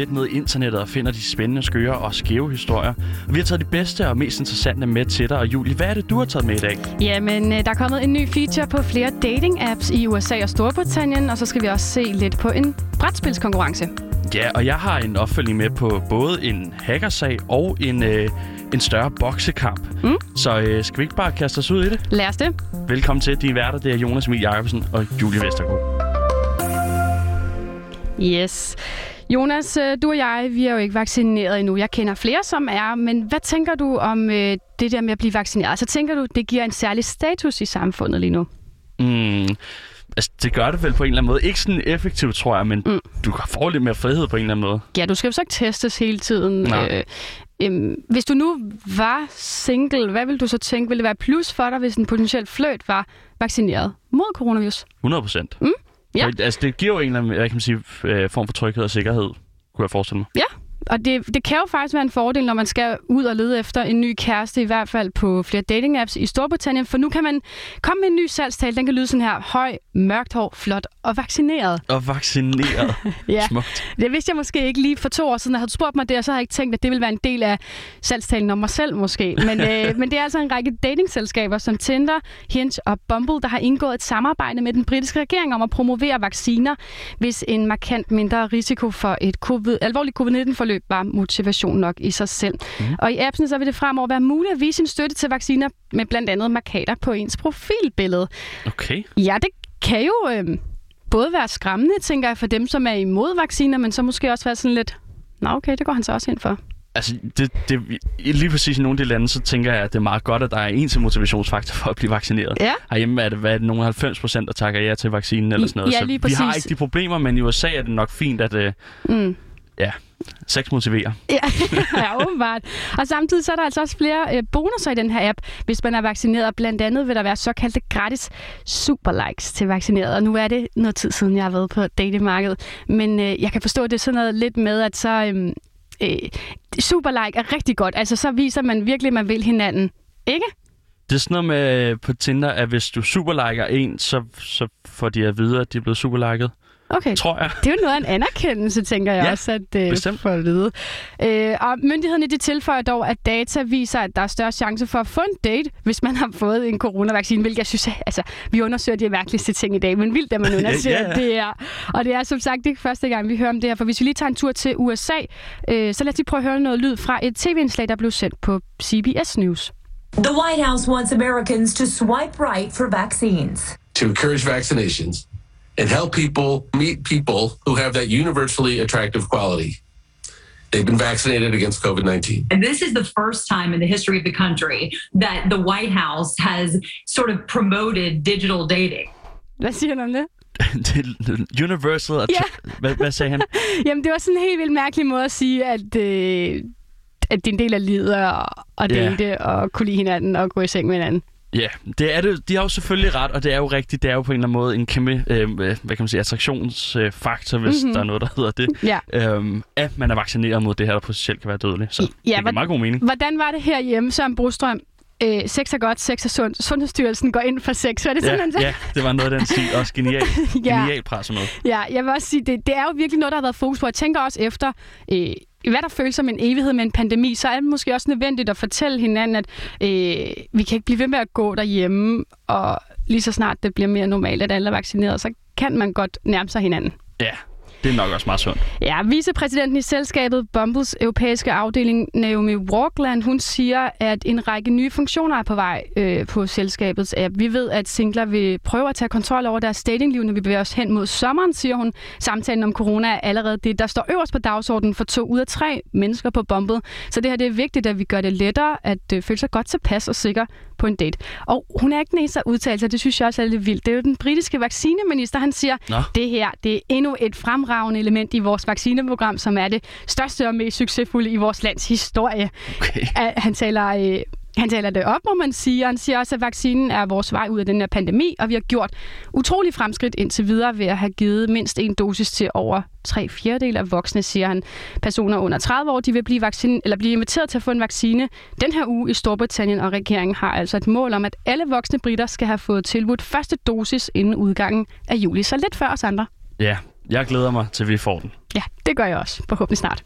lidt ned i internettet og finder de spændende, skøre og skæve historier. Og vi har taget de bedste og mest interessante med til dig. Og Julie, hvad er det, du har taget med i dag? Jamen, øh, der er kommet en ny feature på flere dating-apps i USA og Storbritannien, og så skal vi også se lidt på en brætspilskonkurrence. Ja, og jeg har en opfølging med på både en hackersag og en, øh, en større boksekamp. Mm. Så øh, skal vi ikke bare kaste os ud i det? Lad os det. Velkommen til. Dine værter, det er Jonas Emil Jacobsen og Julie Vestergaard. Yes. Jonas, øh, du og jeg, vi er jo ikke vaccineret endnu. Jeg kender flere, som er, men hvad tænker du om øh, det der med at blive vaccineret? Altså tænker du, det giver en særlig status i samfundet lige nu? Mm, altså, det gør det vel på en eller anden måde. Ikke sådan effektivt, tror jeg, men mm. du kan få lidt mere frihed på en eller anden måde. Ja, du skal jo så ikke testes hele tiden. Nej. Øh, øhm, hvis du nu var single, hvad vil du så tænke? Ville det være plus for dig, hvis en potentiel fløjt var vaccineret mod coronavirus? 100 procent. Mm, ja. Altså, det giver jo en eller anden hvad kan man sige, øh, form for tryghed og sikkerhed, kunne jeg forestille mig. Ja, og det, det kan jo faktisk være en fordel, når man skal ud og lede efter en ny kæreste, i hvert fald på flere dating-apps i Storbritannien, for nu kan man komme med en ny salgstale. Den kan lyde sådan her, høj, mørkt hår, flot og vaccineret. Og vaccineret. Ja. Smukt. Det vidste jeg måske ikke lige for to år siden. Havde du spurgt mig det, så havde jeg ikke tænkt, at det ville være en del af salgstalen om mig selv måske. Men, øh, men det er altså en række datingselskaber som Tinder, Hinge og Bumble, der har indgået et samarbejde med den britiske regering om at promovere vacciner, hvis en markant mindre risiko for et COVID, alvorligt covid-19-forløb var motivation nok i sig selv. Mm. Og i appsen så vil det fremover være muligt at vise sin støtte til vacciner med blandt andet markader på ens profilbillede. Okay. Ja, det kan jo øh, både være skræmmende, tænker jeg, for dem, som er imod vacciner, men så måske også være sådan lidt, nå okay, det går han så også ind for. Altså, det, det, lige præcis i nogle af de lande, så tænker jeg, at det er meget godt, at der er en til motivationsfaktor for at blive vaccineret. Ja. Herhjemme er det, hvad er det, nogle 90 procent, der takker ja til vaccinen eller sådan noget. Ja, så vi har ikke de problemer, men i USA er det nok fint, at øh, Mm. Ja, sex motiverer. Ja, ja, åbenbart. Og samtidig så er der altså også flere øh, bonusser i den her app, hvis man er vaccineret. Blandt andet vil der være såkaldte gratis superlikes til vaccineret. Og nu er det noget tid siden, jeg har været på datemarkedet. Men øh, jeg kan forstå, at det er sådan noget lidt med, at så... Øh, øh, superlike er rigtig godt. Altså, så viser man virkelig, at man vil hinanden. Ikke? Det er sådan noget med på Tinder, at hvis du superliker en, så, så får de at vide, at de er blevet superliket. Okay. Tror jeg. Det er jo noget af en anerkendelse, tænker jeg Ja, også, at øh, bestemt. få at vide. Øh, og myndighederne de tilføjer dog, at data viser, at der er større chance for at få en date, hvis man har fået en coronavaccine, hvilket jeg synes, er- altså, vi undersøger de mærkeligste ting i dag, men vildt, at man undersøger Ja, ja. det her. Og det er som sagt ikke første gang, vi hører om det her, for hvis vi lige tager en tur til USA, øh, så lad os lige prøve at høre noget lyd fra et tv-indslag, der blev sendt på CBS News. The White House wants Americans to swipe right for vaccines. to encourage vaccinations and help people meet people who have that universally attractive quality. They've been vaccinated against COVID 19. And this is the first time in the history of the country that the White House has sort of promoted digital dating. Hvad siger du om det? er universal. Og Ja. hvad, hvad sagde han? Jamen, det var sådan en helt vildt mærkelig måde at sige, at, øh, at det er en del af livet at, date og kunne lide hinanden og gå i seng med hinanden. Ja, det er det. De har jo selvfølgelig ret, og det er jo rigtigt. Det er jo på en eller anden måde en kæmpe, øh, hvad kan man sige, attraktionsfaktor, hvis Mhm. mm-hmm. der er noget, der hedder det. Ja. Øhm, at man er vaccineret mod det her, der potentielt kan være dødeligt. Så Ja, det giver meget god mening. Hvordan var det herhjemme, Søren Brostrøm? Øh, sex er godt, sex er sundt. Sundhedsstyrelsen går ind for sex. Var det Ja, sådan, ja, det var noget af den stil. Også genial. Ja. Genial noget. ja, jeg vil også sige, det, det er jo virkelig noget, der har været fokus på. Jeg tænker også efter, øh, hvad der føles som en evighed med en pandemi, så er det måske også nødvendigt at fortælle hinanden, at øh, vi kan ikke blive ved med at gå derhjemme, og lige så snart det bliver mere normalt, at alle er vaccineret, så kan man godt nærme sig hinanden. Ja, det er nok også meget sundt. Ja, vicepræsidenten i selskabet Bumbles europæiske afdeling, Naomi Walkland, hun siger, at en række nye funktioner er på vej øh, på selskabets app. Vi ved, at singler vil prøve at tage kontrol over deres datingliv, når vi bevæger os hen mod sommeren, siger hun. Samtalen om corona er allerede det, der står øverst på dagsordenen for to ud af tre mennesker på Bumble. Så det her det er vigtigt, at vi gør det lettere at øh, føle sig godt tilpas og sikker på en date. Og hun er ikke den eneste, der udtaler sig. Det synes jeg også er lidt vildt. Det er jo den britiske vaccineminister, han siger, Nå. det her det er endnu et fremragende element i vores vaccineprogram, som er det største og mest succesfulde i vores lands historie. Okay. Han taler, øh, han taler det op, må man sige, og han siger også, at vaccinen er vores vej ud af den her pandemi, og vi har gjort utrolig fremskridt indtil videre ved at have givet mindst en dosis til over tre fjerdedel af voksne, siger han. Personer under 30 år, de vil blive, vaccine, eller blive inviteret til at få en vaccine den her uge i Storbritannien, og regeringen har altså et mål om, at alle voksne britter skal have fået tilbudt første dosis inden udgangen af juli, så lidt før os andre. Ja, jeg glæder mig til, vi får den. Ja, det gør jeg også. Forhåbentlig snart.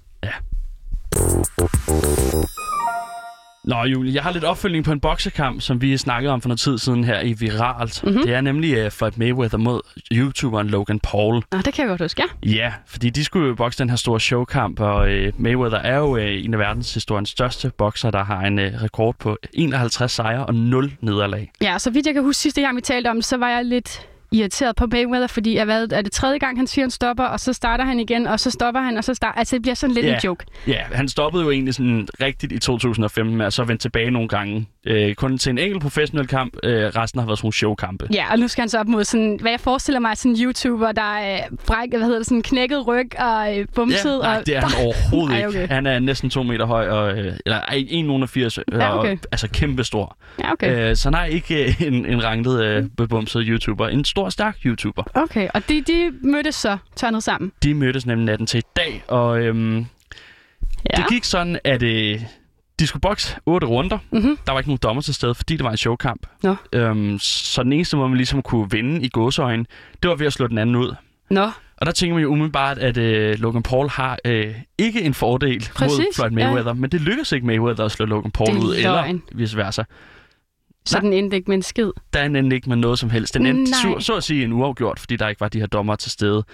Nå, Julie, jeg har lidt opfølgning på en boksekamp, som vi snakkede om for noget tid siden her i Viralt. Mhm. Mm-hmm. Det er nemlig uh, Floyd Mayweather mod YouTuberen Logan Paul. Nå, det kan jeg godt huske, ja. Ja, fordi de skulle jo bokse den her store showkamp, og uh, Mayweather er jo uh, en af verdenshistoriens største bokser, der har en uh, rekord på 51 sejre og 0 nederlag. Ja, så vidt jeg kan huske sidste gang, vi talte om så var jeg lidt irriteret på Mayweather, fordi jeg ved, er det tredje gang, han siger, han stopper, og så starter han igen, og så stopper han, og så starter... Altså, det bliver sådan lidt Ja. en joke. Ja, han stoppede jo egentlig sådan rigtigt i 2015, med at så vende tilbage nogle gange. Øh, kun til en enkelt professionel kamp, øh, resten har været sådan nogle showkampe. Ja, og nu skal han så op mod sådan, hvad jeg forestiller mig, sådan en YouTuber, der er bræk, hvad hedder det, sådan knækket ryg og øh, bumset. Ja, nej, og, det er han overhovedet ikke. okay. Han er næsten to meter høj, og, øh, eller ej, 1,80 øh, Ja, okay. og, altså kæmpe stor. Ja, okay. Øh, så nej, ikke øh, en, en ranglet, øh, bebumset YouTuber. En stor, stærk YouTuber. Okay, og de, de mødtes så tørnet sammen. De mødtes nemlig natten til i dag, og øhm, Ja. det gik sådan, at øh, de skulle bokse otte runder. Mhm. Der var ikke nogen dommer til stede, fordi det var en showkamp. Nå. Øhm, så den eneste måde, man ligesom kunne vinde i gåseøjne, det var ved at slå den anden ud. Nå, Og der tænker man jo umiddelbart, at øh, Logan Paul har øh, ikke en fordel Præcis, mod Floyd ja. Mayweather, men det lykkedes ikke Mayweather at slå Logan Paul ud, løgn. eller vice versa. Så Nej. den endte ikke med en skid. Der endte ikke med noget som helst. Den endte Nej. så, så at sige en uafgjort, fordi der ikke var de her dommer til stede.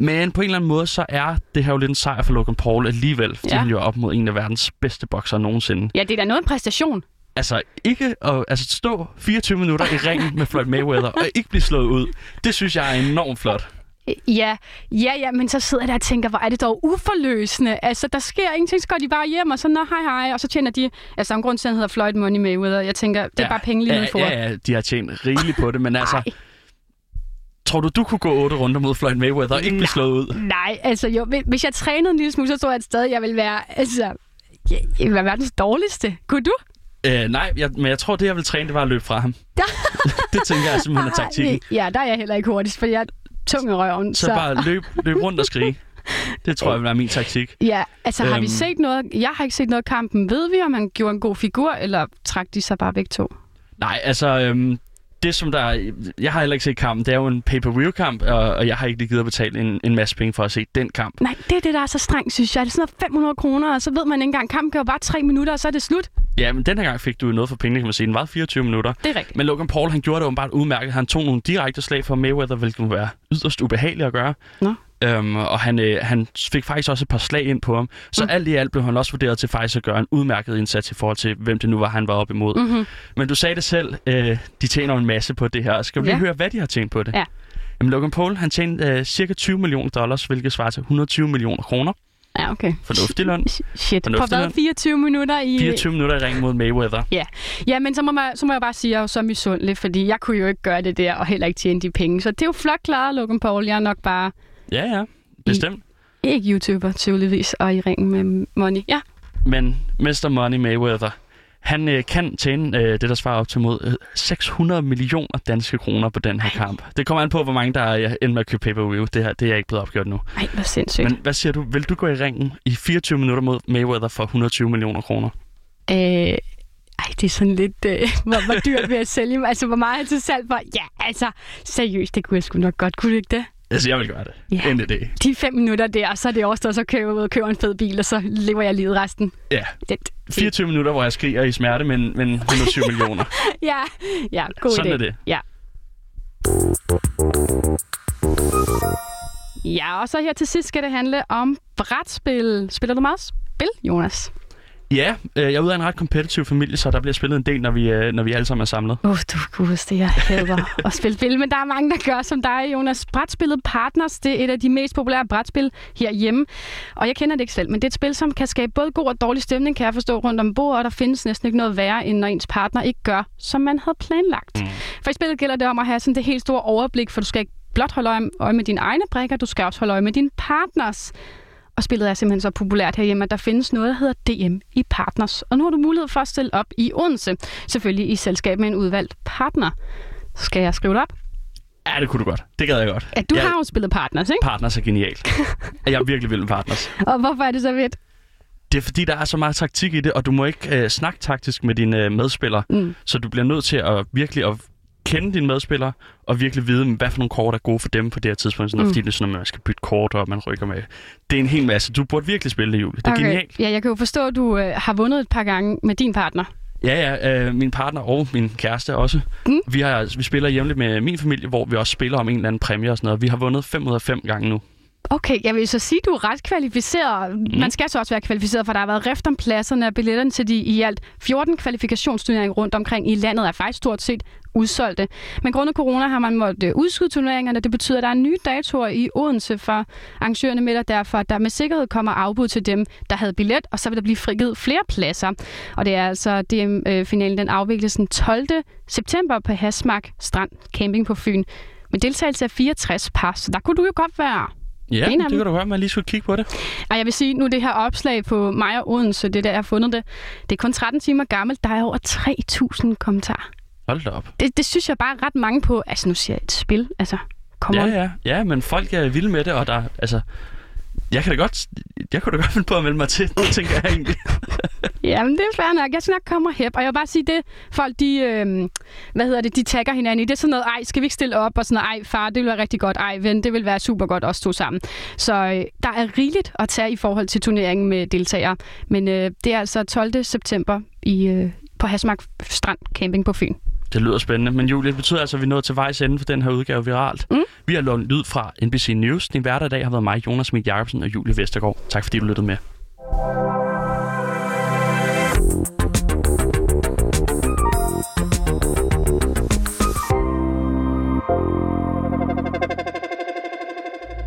Men på en eller anden måde, så er det her jo lidt en sejr for Logan Paul alligevel, fordi Ja. ja. han jo er op mod en af verdens bedste bokser nogensinde. Ja, det er da noget en præstation. Altså ikke at altså, stå 24 minutter i ringen med Floyd Mayweather og ikke blive slået ud, det synes jeg er enormt flot. Ja, ja, ja, men så sidder jeg der og tænker, hvor er det dog uforløsende. Altså, der sker ingenting, så går de bare hjem, og så, nå, hej, hej, og så tjener de, altså, en grund til, at hedder Floyd Money Mayweather. Jeg tænker, det er Ja, bare penge lige ja, for. ja, ja, de har tjent rigeligt på det, men altså, Ej. tror du, du kunne gå otte runder mod Floyd Mayweather og ikke blive slået ud? Nej, altså jo, hvis- jeg trænede en lille smule, så tror jeg et sted, jeg vil være, altså, jeg, jeg vil være verdens dårligste. Kunne du? Øh, nej, jeg, men jeg tror, det jeg vil træne, det var at løbe fra ham. det tænker jeg simpelthen er taktikken. Ja, der er jeg heller ikke hurtigst, for jeg tung i røven. Så bare løb, løb rundt og skrige. Det tror jeg vil være min taktik. Ja, altså har vi Øhm. set noget? Jeg har ikke set noget af kampen. Ved vi, om han gjorde en god figur, eller trak de sig bare begge to? Nej, altså... Øhm, det som der... Jeg har heller ikke set kampen. Det er jo en pay-per-view-kamp, og, og jeg har ikke lige givet at betale en, en masse penge for at se den kamp. Nej, det er det, der er så strengt, synes jeg. Det er sådan noget 500 kroner, og så ved man ikke engang, kampen kører bare tre minutter, og så er det slut. Ja, men den her gang fik du noget for pengene, kan man sige. Den var 24 minutter. Det er rigtigt. Men Logan Paul, han gjorde det åbenbart udmærket. Han tog nogle direkte slag for Mayweather, hvilket må være yderst ubehageligt at gøre. Nå. Øhm, og han, øh, han fik faktisk også et par slag ind på ham. Så Mm. alt i alt blev han også vurderet til faktisk at gøre en udmærket indsats i forhold til, hvem det nu var, han var op imod. Mm-hmm. Men du sagde det selv, øh, de tjener en masse på det her. Skal vi Ja. lige høre, hvad de har tjent på det? Ja. Jamen, Logan Paul, han tjente øh, cirka 20 millioner dollars, hvilket svarer til 120 millioner kroner. Ja, okay. Fornuftig løn. Shit, på Fornuftig hvad? løn. 24 minutter i... 24 minutter i ring mod Mayweather. Ja, men så må, man, så må jeg bare sige, at jeg er så misundelig, fordi jeg kunne jo ikke gøre det der, og heller ikke tjene de penge. Så det er jo flot klaret, Logan Paul. Jeg er nok bare Ja, ja. Bestemt. ikke YouTuber, tydeligvis, og i ringen med money. Ja, Men Mr. Money Mayweather, han øh, kan tjene øh, det, der svarer op til mod øh, 600 millioner danske kroner på den her kamp. Det kommer an på, hvor mange der er øh, ender med at købe pay-per-view. Det, her, det er ikke blevet opgjort nu. ej, hvor sindssygt. Men hvad siger du? Vil du gå i ringen i 24 minutter mod Mayweather for 120 millioner kroner? Øh, ej, det er sådan lidt, øh, hvor, hvor dyrt vil jeg sælge mig? Altså, hvor meget er til salg for? Ja, altså, seriøst, det kunne jeg sgu nok godt. Kunne du ikke det? Altså, jeg vil gøre det. Ja. Endelig det. De fem minutter der, så er det overstået, så køber jeg køber en fed bil, og så lever jeg livet resten. Ja. Det, 24 minutter, hvor jeg skriger i smerte, men, men 120 millioner. ja, ja, god Sådan idé. er det. Ja. Ja, og så her til sidst skal det handle om brætspil. Spiller du meget spil, Jonas? Ja, øh, jeg er ud af en ret kompetitiv familie, så der bliver spillet en del, når vi, øh, når vi alle sammen er samlet. Uh, du gudest, det jeg hader at spille spil, men der er mange, der gør som dig, Jonas. Brætspillet Partners, det er et af de mest populære brætspil herhjemme. Og jeg kender det ikke selv, men det er et spil, som kan skabe både god og dårlig stemning, kan jeg forstå, rundt om bordet, og der findes næsten ikke noget værre, end når ens partner ikke gør, som man havde planlagt. Mm. For i spillet gælder det om at have sådan det helt store overblik, for du skal ikke blot holde øje- med dine egne brækker, du skal også holde øje med din partners. Og spillet er simpelthen så populært herhjemme, at der findes noget, der hedder DM i Partners. Og nu har du mulighed for at stille op i Odense. Selvfølgelig i selskab med en udvalgt partner. Skal jeg skrive det op? Ja, det kunne du godt. Det gad jeg godt. Ja, du jeg, har jo spillet Partners, ikke? Partners er genialt. jeg er virkelig vild med Partners. Og hvorfor er det så fedt? Det er fordi, der er så meget taktik i det, og du må ikke øh, snakke taktisk med dine øh, medspillere. Mm. Så du bliver nødt til at virkelig at kende dine medspillere, og virkelig vide, hvad for nogle kort er gode for dem på det her tidspunkt. Sådan, mm. Fordi det er sådan, at man skal bytte kort, og man rykker med. Det er en hel masse. Du burde virkelig spille det, Julie. Det er okay. genialt. Ja, jeg kan jo forstå, at du øh, har vundet et par gange med din partner. Ja, ja. Øh, min partner og min kæreste også. Mm. Vi, har, vi spiller jævnligt med min familie, hvor vi også spiller om en eller anden præmie og sådan noget. Vi har vundet 5 ud af 5 gange nu. Okay, jeg vil så sige, at du er ret kvalificeret. Mm. Man skal så også være kvalificeret, for der har været rift om pladserne og billetterne til de i alt 14 kvalifikationsturneringer rundt omkring i landet er faktisk stort set udsolgte. Men grundet corona har man måttet øh, udskyde turneringerne. Det betyder, at der er nye datoer i Odense for arrangørerne med, og derfor at der med sikkerhed kommer afbud til dem, der havde billet, og så vil der blive frigivet flere pladser. Og det er altså DM-finalen, den afvikles den 12. september på Hasmark Strand Camping på Fyn. Med deltagelse af 64 par, så der kunne du jo godt være Ja, det kan du høre, man lige skulle kigge på det. Og jeg vil sige, nu det her opslag på mig og Odense, det der jeg har fundet det, det er kun 13 timer gammelt. Der er over 3.000 kommentarer. Hold da op. Det, det synes jeg bare ret mange på. Altså, nu siger jeg et spil. Altså, kom ja, on. ja, ja, men folk er vilde med det, og der, altså, jeg kan da godt, jeg kunne da godt finde på at melde mig til, tænker jeg egentlig. Jamen, det er fair nok. Jeg skal nok komme og hæppe. Og jeg vil bare sige det, folk, de, øh, hvad hedder det, de tagger hinanden i. Det er sådan noget, ej, skal vi ikke stille op? Og sådan noget, ej, far, det vil være rigtig godt. Ej, ven, det vil være super godt os to sammen. Så øh, der er rigeligt at tage i forhold til turneringen med deltagere. Men øh, det er altså 12. september i, øh, på Hasmark Strand Camping på Fyn. Det lyder spændende. Men Julie, det betyder altså, at vi er nået til vejs ende for den her udgave viralt. Mm. Vi har lånt lyd fra NBC News. Din hverdag dag har været mig, Jonas Smith Jacobsen og Julie Vestergaard. Tak fordi du lyttede med.